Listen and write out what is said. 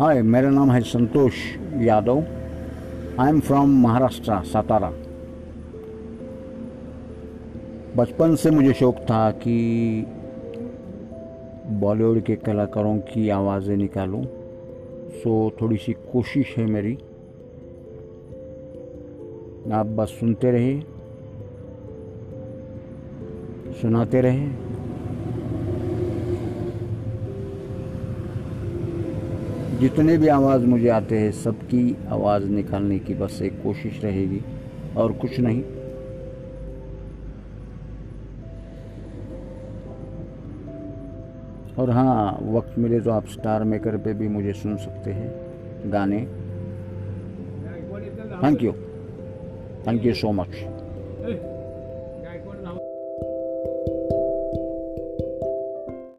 हाय मेरा नाम है Santosh Yadav. I am from Maharashtra Satara बचपन से मुझे शौक था कि बॉलीवुड के कलाकारों की आवाज़ें निकालूं। सो थोड़ी सी कोशिश है मेरी। आप बस सुनते रहिए। सुनाते रहे जितने भी आवाज़ मुझे आते हैं, सबकी आवाज़ निकालने की बस एक कोशिश रहेगी और कुछ नहीं। और हाँ वक्त मिले तो आप स्टार मेकर पे भी मुझे सुन सकते हैं गाने। Thank you thank you so much